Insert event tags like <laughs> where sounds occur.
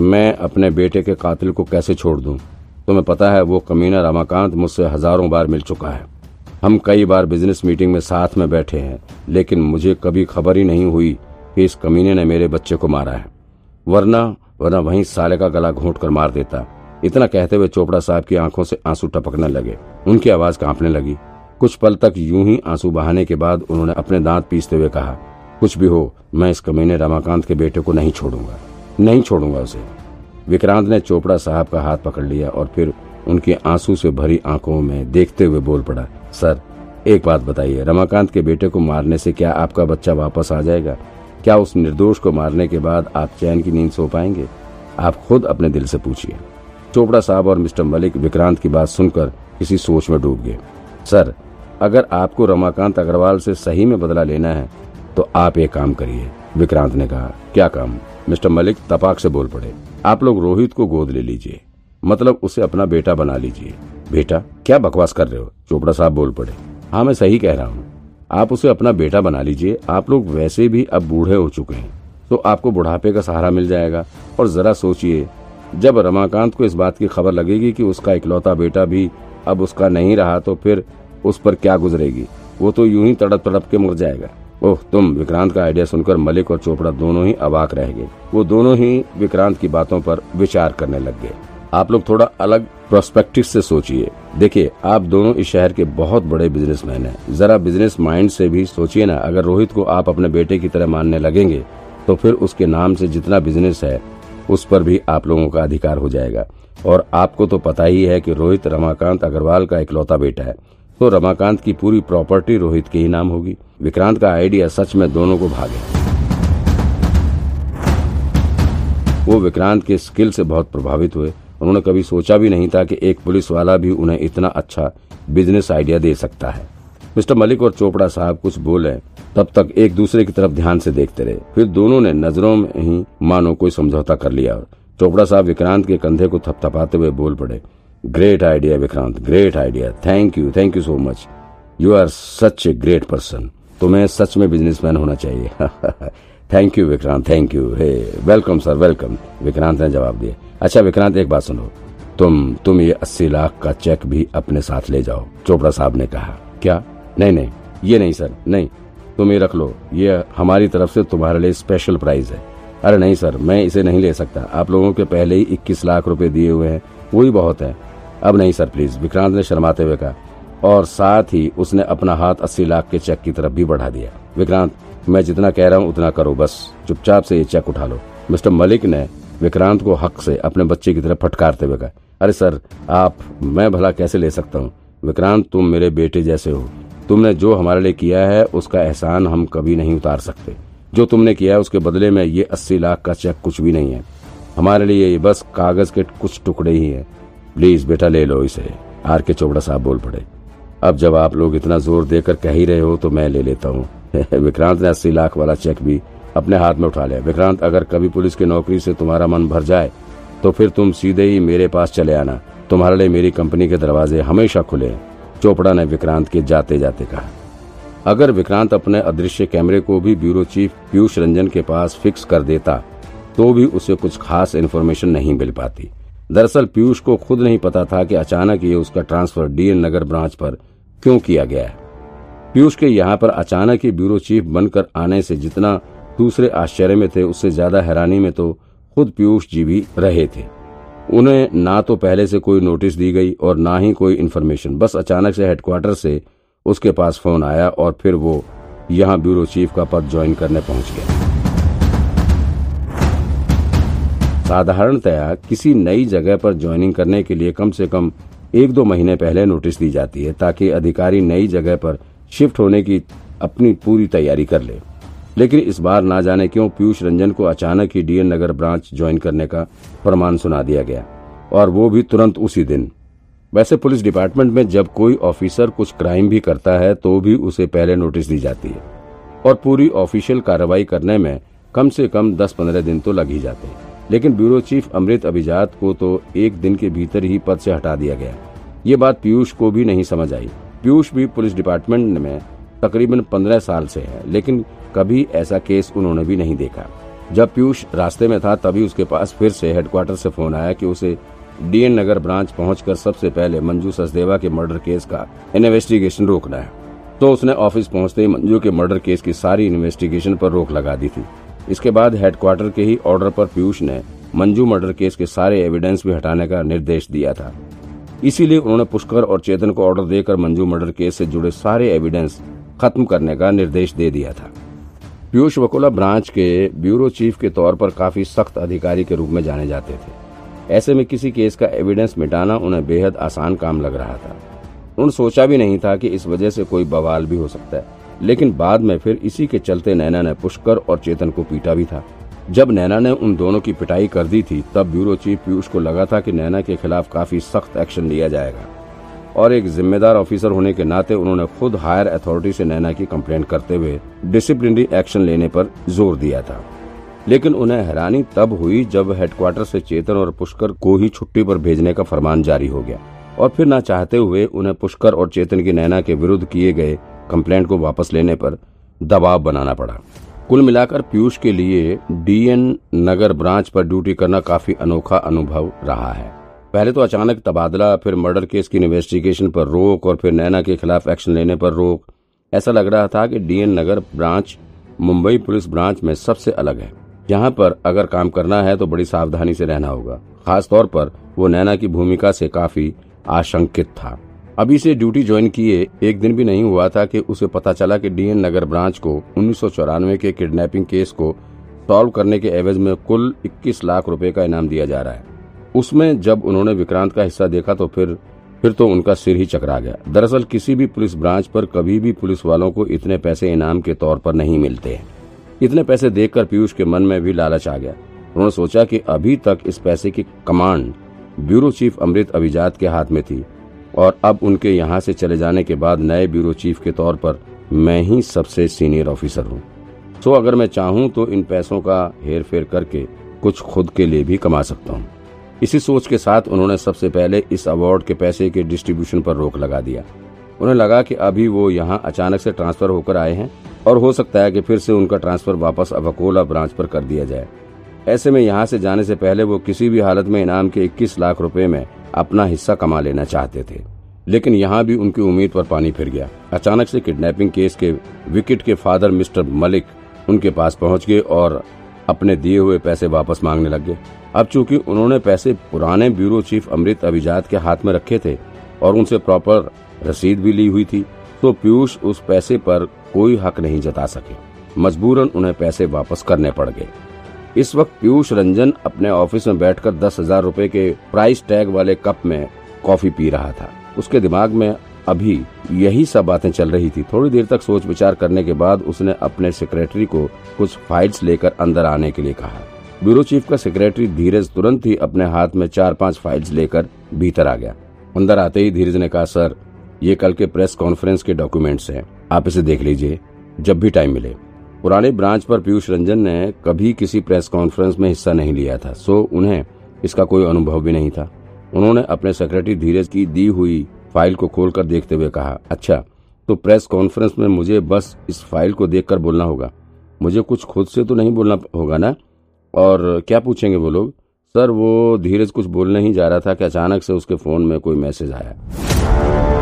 मैं अपने बेटे के कातिल को कैसे छोड़ दूँ? तुम्हें पता है, वो कमीना रमाकांत मुझसे हज़ारों बार मिल चुका है। हम कई बार बिज़नेस मीटिंग में साथ में बैठे हैं, लेकिन मुझे कभी खबर ही नहीं हुई कि इस कमीने ने मेरे बच्चे को मारा है। वरना वरना वहीं साले का गला घोंट कर मार देता। इतना कहते हुए चोपड़ा साहब की आँखों से आँसू टपकने लगे। उनकी आवाज़ कांपने लगी। कुछ पल तक यूँ ही आँसू बहाने के बाद उन्होंने अपने दांत पीसते हुए कहा, कुछ भी हो, मैं इस कमीने रमाकांत के बेटे को नहीं छोड़ूँगा। नहीं छोड़ूँगा उसे। विक्रांत ने चोपड़ा साहब का हाथ पकड़ लिया और फिर उनकी आँसू से भरी आँखों में देखते हुए बोल पड़ा, सर, एक बात बताइए, रमाकांत के बेटे को मारने से क्या आपका बच्चा वापस आ जाएगा? क्या उस निर्दोष को मारने के बाद आप चैन की नींद सो पाएँगे? आप खुद अपने दिल से पूछिए। चोपड़ा साहब और मिस्टर मलिक विक्रांत की बात सुनकर किसी सोच में डूब गए। सर, अगर आपको रमाकांत अग्रवाल से सही में बदला लेना है तो आप एक काम करिए, विक्रांत ने कहा। क्या काम? मिस्टर मलिक तपाक से बोल पड़े, आप लोग रोहित को गोद ले लीजिए। मतलब उसे अपना बेटा बना लीजिए। बेटा, क्या बकवास कर रहे हो? चोपड़ा साहब बोल पड़े हाँ मैं सही कह रहा हूँ। आप उसे अपना बेटा बना लीजिए, आप लोग वैसे भी अब बूढ़े हो चुके हैं। तो आपको बुढ़ापे का सहारा मिल जाएगा। और जरा सोचिए, जब रमाकांत को इस बात की खबर लगेगी कि उसका इकलौता बेटा भी अब उसका नहीं रहा तो फिर उस पर क्या गुजरेगी? वो तो यूँ ही तड़प तड़प के मर जाएगा। ओह, तुम विक्रांत का आइडिया सुनकर मलिक और चोपड़ा दोनों ही अबाक रह गए। वो दोनों ही विक्रांत की बातों पर विचार करने लग गए। आप लोग थोड़ा अलग प्रोस्पेक्टिव से सोचिए। देखिए, आप दोनों इस शहर के बहुत बड़े बिजनेसमैन हैं। जरा बिज़नेस माइंड से भी सोचिए ना, अगर रोहित को आप अपने बेटे की तरह मानने लगेंगे तो फिर उसके नाम से जितना बिज़नेस है, उस पर भी आप लोगों का अधिकार हो जाएगा। और आपको तो पता ही है कि रोहित रमाकांत अग्रवाल का इकलौता बेटा है। तो रमाकांत की पूरी प्रॉपर्टी रोहित के ही नाम होगी। विक्रांत का आइडिया सच में दोनों को भागे। वो विक्रांत के स्किल से बहुत प्रभावित हुए। उन्होंने कभी सोचा भी नहीं था कि एक पुलिस वाला भी उन्हें इतना अच्छा बिज़नेस आइडिया दे सकता है। मिस्टर मलिक और चोपड़ा साहब कुछ बोले, तब तक एक दूसरे की तरफ़ ध्यान से देखते रहे। फिर दोनों ने नज़रों में ही मानो कोई समझौता कर लिया चोपड़ा साहब विक्रांत के कंधे को थपथपाते हुए बोल पड़े। Great idea Vikrant great idea thank you thank you so much you are such a great person तुम्हें सच में बिजनेसमैन होना चाहिए। Thank you Vikrant thank you hey welcome sir welcome Vikrant ने जवाब दिया। अच्छा विक्रांत एक बात सुनो। तुम तुम ये अस्सी लाख का चेक भी अपने साथ ले जाओ, चोपड़ा साहब ने कहा। क्या? नहीं नहीं। ये नहीं सर नहीं। तुम ये रख लो। ये हमारी तरफ़ से तुम्हारे लिए स्पेशल प्राइज है। अरे नहीं सर मैं इसे नहीं ले सकता। आप लोगों के पहले ही इक्कीस लाख रुपए दिए हुए हैं। वही बहुत है। अब नहीं सर प्लीज़ विक्रांत ने शर्माते हुए कहा, और साथ ही उसने अपना हाथ अस्सी लाख के चेक की तरफ़ भी बढ़ा दिया। विक्रांत, मैं जितना कह रहा हूँ उतना करो, बस चुपचाप से ये चेक उठा लो। मिस्टर मलिक ने विक्रांत को हक से अपने बच्चे की तरफ़ फटकारते हुए कहा, अरे सर, आप, मैं भला कैसे ले सकता हूँ? विक्रांत, तुम मेरे बेटे जैसे हो। तुमने जो हमारे लिए किया है, उसका एहसान हम कभी नहीं उतार सकते। जो तुमने किया है, उसके बदले में ये अस्सी लाख का चेक कुछ भी नहीं है। हमारे लिए ये बस कागज़ के कुछ टुकड़े ही है। प्लीज़ बेटा ले लो इसे। आर के चोपड़ा साहब बोल पड़े। अब जब आप लोग इतना ज़ोर देकर कह ही रहे हो तो मैं ले लेता हूँ। <laughs> विक्रांत ने अस्सी लाख वाला चेक भी अपने हाथ में उठा लिया। विक्रांत, अगर कभी पुलिस की नौकरी से तुम्हारा मन भर जाए तो फिर तुम सीधे ही मेरे पास चले आना। तुम्हारे लिए मेरी कंपनी के दरवाजे हमेशा खुले चोपड़ा ने विक्रांत के जाते जाते कहा। अगर विक्रांत अपने अदृश्य कैमरे को भी ब्यूरो चीफ पीयूष रंजन के पास फिक्स कर देता तो भी उसे कुछ खास इन्फॉर्मेशन नहीं मिल पाती। दरअसल पीयूष को खुद नहीं पता था कि अचानक ये उसका ट्रांसफ़र डीएन नगर ब्रांच पर क्यों किया गया है। पीयूष के यहाँ पर अचानक ही ब्यूरो चीफ बनकर आने से जितना दूसरे आश्चर्य में थे, उससे ज़्यादा हैरानी में तो खुद पीयूष जी भी रहे थे। उन्हें ना तो पहले से कोई नोटिस दी गई और ना ही कोई इन्फॉर्मेशन बस अचानक से हेडक्वार्टर से उसके पास फ़ोन आया और फिर वो यहाँ ब्यूरो चीफ का पद ज्वाइन करने पहुँच गया। साधारणतया किसी नई जगह पर ज्वाइनिंग करने के लिए कम से कम एक दो महीने पहले नोटिस दी जाती है, ताकि अधिकारी नई जगह पर शिफ्ट होने की अपनी पूरी तैयारी कर ले। लेकिन इस बार ना जाने क्यों पीयूष रंजन को अचानक ही डीएन नगर ब्रांच ज्वाइन करने का प्रमाण सुना दिया गया, और वो भी तुरंत उसी दिन। वैसे पुलिस डिपार्टमेंट में जब कोई ऑफिसर कुछ क्राइम भी करता है तो भी उसे पहले नोटिस दी जाती है, और पूरी ऑफिशियल कार्रवाई करने में कम से कम दस पंद्रह दिन तो लग ही जाते हैं। लेकिन ब्यूरो चीफ अमृत अभिजात को तो एक दिन के भीतर ही पद से हटा दिया गया। ये बात पीयूष को भी नहीं समझ आई। पीयूष भी पुलिस डिपार्टमेंट में तकरीबन पंद्रह साल से है, लेकिन कभी ऐसा केस उन्होंने भी नहीं देखा। जब पीयूष रास्ते में था, तभी उसके पास फिर से हेडक्वार्टर से फ़ोन आया कि उसे डीएन नगर ब्रांच पहुंचकर सबसे पहले मंजू सचदेवा के मर्डर केस का इन्वेस्टिगेशन रोकना है। तो उसने ऑफ़िस पहुँचते ही मंजू के मर्डर केस की सारी इन्वेस्टिगेशन पर रोक लगा दी थी। इसके बाद हेडक्वार्टर के ही ऑर्डर पर पीयूष ने मंजू मर्डर केस के सारे एविडेंस भी हटाने का निर्देश दिया था। इसीलिए उन्होंने पुष्कर और चेतन को ऑर्डर देकर मंजू मर्डर केस से जुड़े सारे एविडेंस खत्म करने का निर्देश दे दिया था। पीयूष वकोला ब्रांच के ब्यूरो चीफ के तौर पर काफ़ी सख्त अधिकारी के रूप में जाने जाते थे। ऐसे में किसी केस का एविडेंस मिटाना उन्हें बेहद आसान काम लग रहा था। उन्होंने सोचा भी नहीं था कि इस वजह से कोई बवाल भी हो सकता है। लेकिन बाद में फिर इसी के चलते नैना ने पुष्कर और चेतन को पीटा भी था। जब नैना ने उन दोनों की पिटाई कर दी थी, तब ब्यूरो चीफ पीयूष को लगा था कि नैना के खिलाफ काफ़ी सख्त एक्शन लिया जाएगा। और एक जिम्मेदार ऑफिसर होने के नाते उन्होंने खुद हायर अथॉरिटी से नैना की कंप्लेंट करते हुए डिसिप्लिनरी एक्शन लेने पर ज़ोर दिया था। लेकिन उन्हें हैरानी तब हुई जब हेडक्वार्टर से चेतन और पुष्कर को ही छुट्टी पर भेजने का फरमान जारी हो गया। और फिर न चाहते हुए उन्हें पुष्कर और चेतन की नैना के विरुद्ध किए गए कंप्लेंट को वापस लेने पर दबाव बनाना पड़ा। कुल मिलाकर पीयूष के लिए डीएन नगर ब्रांच पर ड्यूटी करना काफ़ी अनोखा अनुभव रहा है। पहले तो अचानक तबादला, फिर मर्डर केस की इन्वेस्टिगेशन पर रोक और फिर नैना के खिलाफ एक्शन लेने पर रोक। ऐसा लग रहा था कि DN Nagar branch Mumbai police branch में सबसे अलग है। यहाँ पर अगर काम करना है तो बड़ी सावधानी से रहना होगा। खास तौर पर वो नैना की भूमिका से काफ़ी आशंकित था। अभी से ड्यूटी ज्वाइन किए, एक दिन भी नहीं हुआ था कि उसे पता चला कि डीएन नगर ब्रांच को उन्नीस सौ चौरानवे के किडनैपिंग केस को सॉल्व करने के एवज में कुल 21 लाख रुपए का इनाम दिया जा रहा है। उसमें जब उन्होंने विक्रांत का हिस्सा देखा तो फिर फिर तो उनका सिर ही चकरा गया। दरअसल किसी भी पुलिस ब्रांच पर कभी भी पुलिस वालों को इतने पैसे इनाम के तौर पर नहीं मिलते हैं। इतने पैसे देखकर पीयूष के मन में भी लालच आ गया। उन्होंने सोचा कि अभी तक इस पैसे की कमांड ब्यूरो चीफ अमृत अभिजात के हाथ में थी। और अब उनके यहाँ से चले जाने के बाद नए ब्यूरो चीफ के तौर पर मैं ही सबसे सीनियर ऑफिसर हूँ। सो अगर मैं चाहूँ तो इन पैसों का हेर फेर करके कुछ खुद के लिए भी कमा सकता हूँ। इसी सोच के साथ उन्होंने सबसे पहले इस अवार्ड के पैसे के डिस्ट्रीब्यूशन पर रोक लगा दिया। उन्हें लगा कि अभी वो यहाँ अचानक से ट्रांसफ़र होकर आए हैं और हो सकता है कि फिर से उनका ट्रांसफ़र वापस अवकोला ब्रांच पर कर दिया जाए। ऐसे में यहाँ से जाने से पहले वो किसी भी हालत में इनाम के 21 लाख रुपए में अपना हिस्सा कमा लेना चाहते थे। लेकिन यहाँ भी उनकी उम्मीद पर पानी फिर गया। अचानक से किडनैपिंग केस के विकेट के फादर मिस्टर मलिक उनके पास पहुँच गए और अपने दिए हुए पैसे वापस मांगने लग गए। अब चूँकि उन्होंने पैसे पुराने ब्यूरो चीफ अमृत अभिजात के हाथ में रखे थे और उनसे प्रॉपर रसीद भी ली हुई थी तो पीयूष उस पैसे पर कोई हक नहीं जता सके। मजबूरन उन्हें पैसे वापस करने पड़ गए। इस वक्त पीयूष रंजन अपने ऑफ़िस में बैठकर दस हज़ार रूपए के प्राइस टैग वाले कप में कॉफ़ी पी रहा था। उसके दिमाग में अभी यही सब बातें चल रही थी। थोड़ी देर तक सोच विचार करने के बाद उसने अपने सेक्रेटरी को कुछ फाइल्स लेकर अंदर आने के लिए कहा। ब्यूरो चीफ का सेक्रेटरी धीरज तुरंत ही अपने हाथ में चार पाँच फाइल्स लेकर भीतर आ गया। अंदर आते ही धीरज ने कहा, सर, ये कल के प्रेस कॉन्फ्रेंस के डॉक्यूमेंट्स हैं। आप इसे देख लीजिए, जब भी टाइम मिले। पुराने ब्रांच पर पीयूष रंजन ने कभी किसी प्रेस कॉन्फ्रेंस में हिस्सा नहीं लिया था, सो उन्हें इसका कोई अनुभव भी नहीं था। उन्होंने अपने सेक्रेटरी धीरज की दी हुई फ़ाइल को खोलकर देखते हुए कहा अच्छा तो प्रेस कॉन्फ्रेंस में मुझे बस इस फ़ाइल को देखकर बोलना होगा। मुझे कुछ खुद से तो नहीं बोलना होगा ना? और क्या पूछेंगे वो लोग? सर, वो धीरज कुछ बोलने ही जा रहा था कि अचानक से उसके फ़ोन में कोई मैसेज आया।